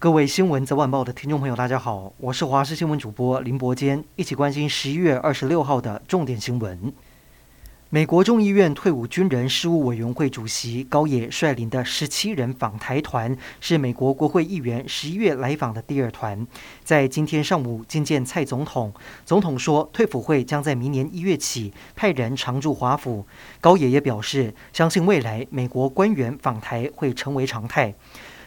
各位新闻早晚报的听众朋友，大家好，我是华视新闻主播林伯坚，一起关心十一月二十六号的重点新闻。美国众议院退伍军人事务委员会主席高野率领的十七人访台团，是美国国会议员十一月来访的第二团，在今天上午觐见蔡总统。总统说，退辅会将在明年一月起派人常驻华府。高野也表示，相信未来美国官员访台会成为常态。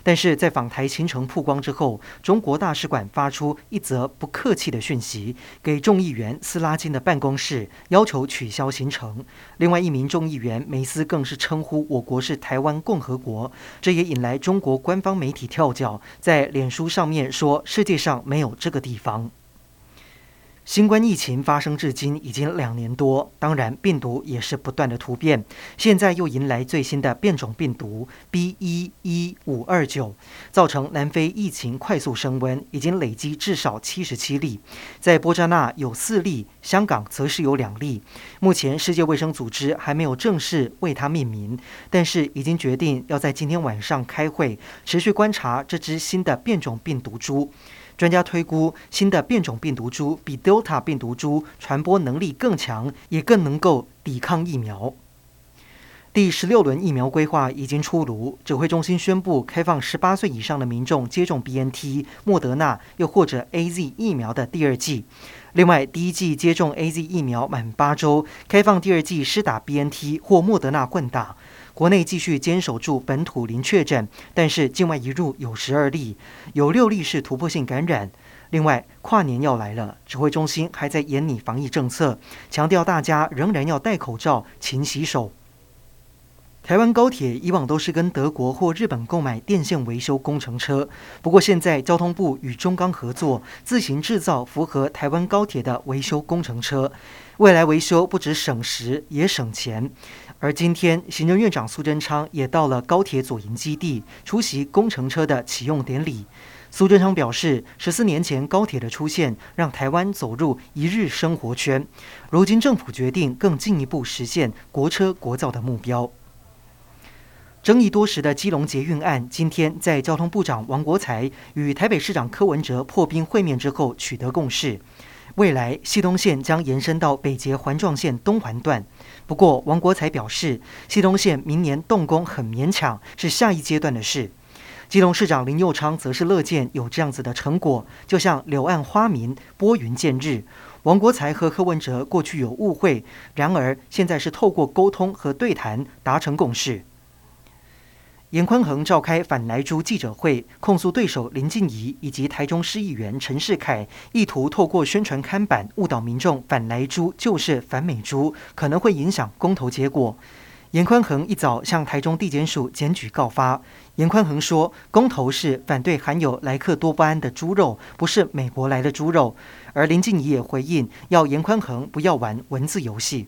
但是在访台行程曝光之后，中国大使馆发出一则不客气的讯息，给众议员斯拉金的办公室，要求取消行程。另外一名众议员梅斯更是称呼我国是台湾共和国，这也引来中国官方媒体跳脚，在脸书上面说世界上没有这个地方。新冠疫情发生至今已经两年多，当然病毒也是不断的突变。现在又迎来最新的变种病毒 B. 一一五二九，造成南非疫情快速升温，已经累积至少七十七例，在波扎那有四例，香港则是有两例。目前世界卫生组织还没有正式为它命名，但是已经决定要在今天晚上开会，持续观察这只新的变种病毒株。专家推估，新的变种病毒株比 Delta 病毒株传播能力更强，也更能够抵抗疫苗。第十六轮疫苗规划已经出炉，指挥中心宣布开放十八岁以上的民众接种 BNT、莫德纳又或者 AZ 疫苗的第二剂。另外，第一剂接种 AZ 疫苗满八周，开放第二剂施打 BNT 或莫德纳混打。国内继续坚守住本土零确诊，但是境外移入有十二例，有六例是突破性感染。另外，跨年要来了，指挥中心还在严拟防疫政策，强调大家仍然要戴口罩、勤洗手。台湾高铁以往都是跟德国或日本购买电线维修工程车，不过现在交通部与中钢合作，自行制造符合台湾高铁的维修工程车，未来维修不只省时也省钱。而今天，行政院长苏贞昌也到了高铁左营基地出席工程车的启用典礼。苏贞昌表示，十四年前高铁的出现，让台湾走入一日生活圈。如今政府决定更进一步实现国车国造的目标。争议多时的基隆捷运案，今天在交通部长王国材与台北市长柯文哲破冰会面之后取得共识。未来，西东线将延伸到北捷环状线东环段。不过，王国材表示，西东线明年动工很勉强，是下一阶段的事。基隆市长林佑昌则是乐见有这样子的成果，就像柳暗花明，拨云见日。王国材和柯文哲过去有误会，然而现在是透过沟通和对谈达成共识。严宽恒召开反莱猪记者会，控诉对手林静怡以及台中市议员陈世凯意图透过宣传看板误导民众，反莱猪就是反美猪，可能会影响公投结果。严宽恒一早向台中地检署检举告发。严宽恒说，公投是反对含有莱克多巴胺的猪肉，不是美国来的猪肉。而林静怡也回应，要严宽恒不要玩文字游戏。